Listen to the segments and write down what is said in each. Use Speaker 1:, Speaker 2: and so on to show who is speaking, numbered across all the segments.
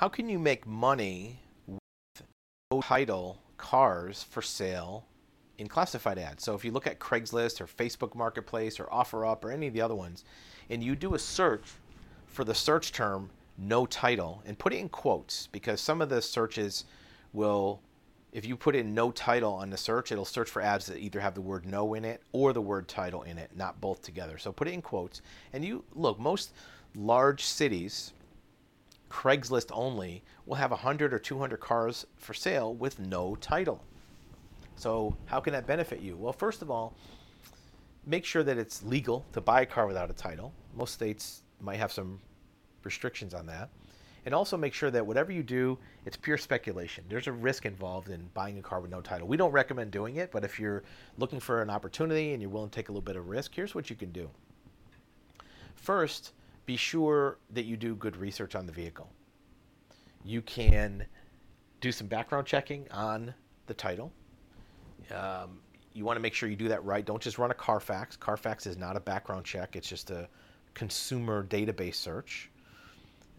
Speaker 1: how can you make money with no title cars for sale in classified ads? So if you look at Craigslist or Facebook Marketplace or OfferUp or any of the other ones, and you do a search for the search term no title and put it in quotes because some of the searches will if you put in no title on the search, it'll search for ads that either have the word no in it or the word title in it, not both together. So put it in quotes. And you look, most large cities, Craigslist only, will have 100 or 200 cars for sale with no title. So, how can that benefit you? Well, first of all, make sure that it's legal to buy a car without a title. Most states might have some restrictions on that. And also make sure that whatever you do, it's pure speculation. There's a risk involved in buying a car with no title. We don't recommend doing it, but if you're looking for an opportunity and you're willing to take a little bit of risk, here's what you can do. First, be sure that you do good research on the vehicle. You can do some background checking on the title. Um, you want to make sure you do that right. Don't just run a Carfax. Carfax is not a background check, it's just a consumer database search.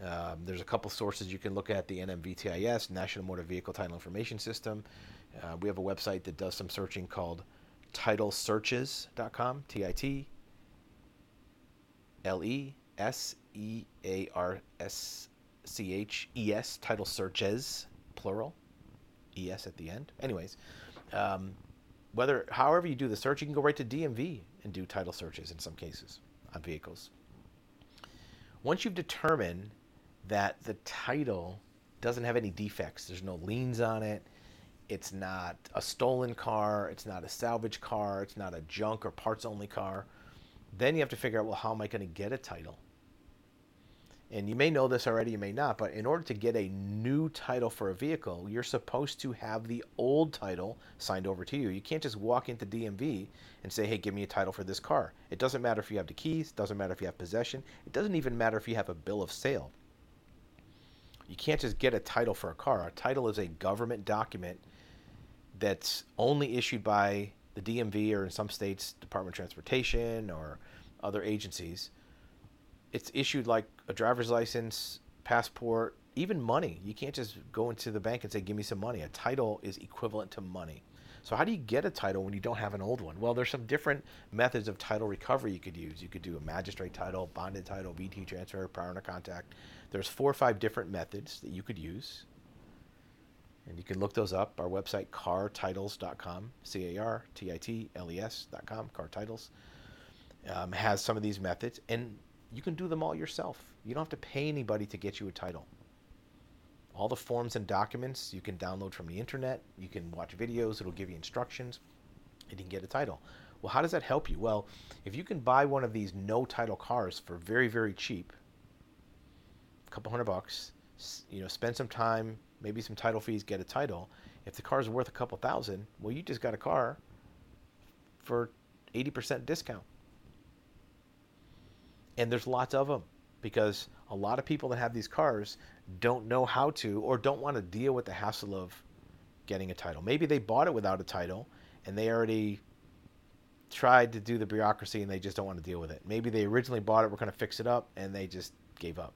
Speaker 1: Um, there's a couple sources you can look at the NMVTIS, National Motor Vehicle Title Information System. Uh, we have a website that does some searching called titlesearches.com, T I T L E S E A R S C H E S, title searches, plural, E S at the end. Anyways, um, whether however you do the search, you can go right to DMV and do title searches in some cases on vehicles. Once you've determined that the title doesn't have any defects. There's no liens on it. It's not a stolen car. It's not a salvage car. It's not a junk or parts only car. Then you have to figure out well, how am I going to get a title? And you may know this already, you may not, but in order to get a new title for a vehicle, you're supposed to have the old title signed over to you. You can't just walk into DMV and say, hey, give me a title for this car. It doesn't matter if you have the keys, doesn't matter if you have possession, it doesn't even matter if you have a bill of sale. You can't just get a title for a car. A title is a government document that's only issued by the DMV or in some states, Department of Transportation or other agencies. It's issued like a driver's license, passport, even money. You can't just go into the bank and say, give me some money. A title is equivalent to money. So, how do you get a title when you don't have an old one? Well, there's some different methods of title recovery you could use. You could do a magistrate title, bonded title, VT transfer, prior contact. There's four or five different methods that you could use. And you can look those up. Our website, cartitles.com, C A R T I T L E S.com, cartitles, um, has some of these methods. And you can do them all yourself. You don't have to pay anybody to get you a title. All the forms and documents you can download from the internet. You can watch videos, it'll give you instructions, and you can get a title. Well, how does that help you? Well, if you can buy one of these no title cars for very, very cheap, a couple hundred bucks, you know, spend some time, maybe some title fees, get a title. If the car is worth a couple thousand, well, you just got a car for 80% discount. And there's lots of them because a lot of people that have these cars don't know how to or don't want to deal with the hassle of getting a title. Maybe they bought it without a title and they already tried to do the bureaucracy and they just don't want to deal with it. Maybe they originally bought it, we're going to fix it up, and they just gave up.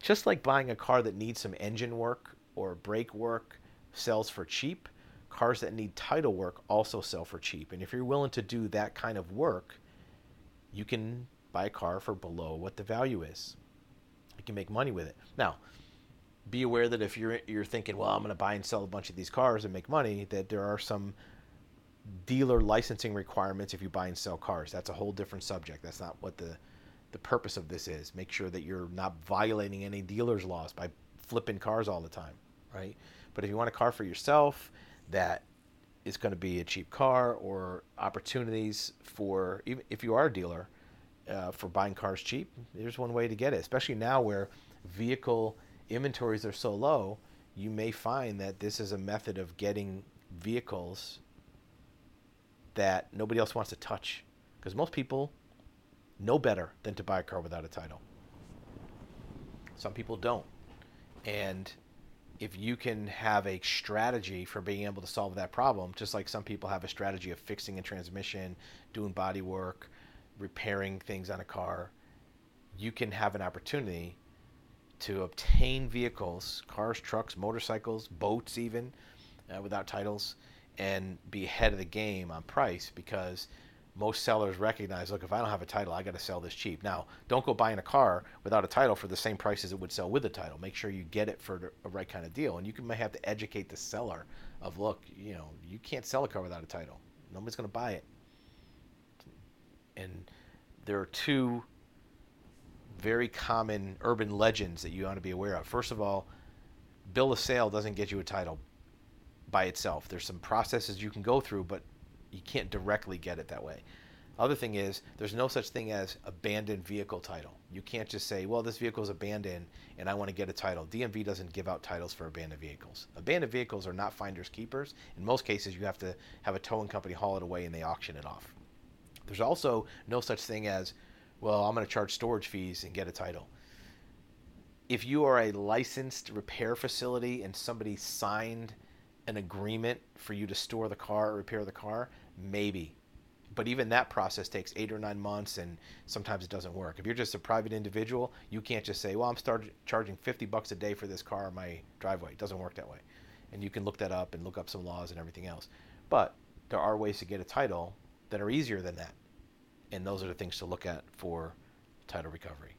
Speaker 1: Just like buying a car that needs some engine work or brake work sells for cheap, cars that need title work also sell for cheap. And if you're willing to do that kind of work, you can buy a car for below what the value is. You can make money with it. Now, be aware that if you're you're thinking, well, I'm going to buy and sell a bunch of these cars and make money, that there are some dealer licensing requirements if you buy and sell cars. That's a whole different subject. That's not what the the purpose of this is. Make sure that you're not violating any dealer's laws by flipping cars all the time, right? But if you want a car for yourself that is going to be a cheap car or opportunities for even if you are a dealer uh, for buying cars cheap, there's one way to get it. Especially now where vehicle inventories are so low, you may find that this is a method of getting vehicles that nobody else wants to touch because most people know better than to buy a car without a title. Some people don't. And if you can have a strategy for being able to solve that problem, just like some people have a strategy of fixing a transmission, doing body work, repairing things on a car, you can have an opportunity to obtain vehicles, cars, trucks, motorcycles, boats, even uh, without titles, and be ahead of the game on price because most sellers recognize look, if I don't have a title, I got to sell this cheap. Now, don't go buying a car without a title for the same price as it would sell with a title. Make sure you get it for the right kind of deal. And you can, may have to educate the seller of look, you know, you can't sell a car without a title. Nobody's going to buy it. And there are two very common urban legends that you want to be aware of. First of all, bill of sale doesn't get you a title by itself. There's some processes you can go through, but you can't directly get it that way. Other thing is, there's no such thing as abandoned vehicle title. You can't just say, well, this vehicle is abandoned and I want to get a title. DMV doesn't give out titles for abandoned vehicles. Abandoned vehicles are not finders keepers. In most cases, you have to have a towing company haul it away and they auction it off. There's also no such thing as, well, I'm going to charge storage fees and get a title. If you are a licensed repair facility and somebody signed an agreement for you to store the car or repair the car, maybe. But even that process takes eight or nine months, and sometimes it doesn't work. If you're just a private individual, you can't just say, "Well, I'm start charging 50 bucks a day for this car in my driveway." It doesn't work that way, and you can look that up and look up some laws and everything else. But there are ways to get a title that are easier than that, and those are the things to look at for title recovery.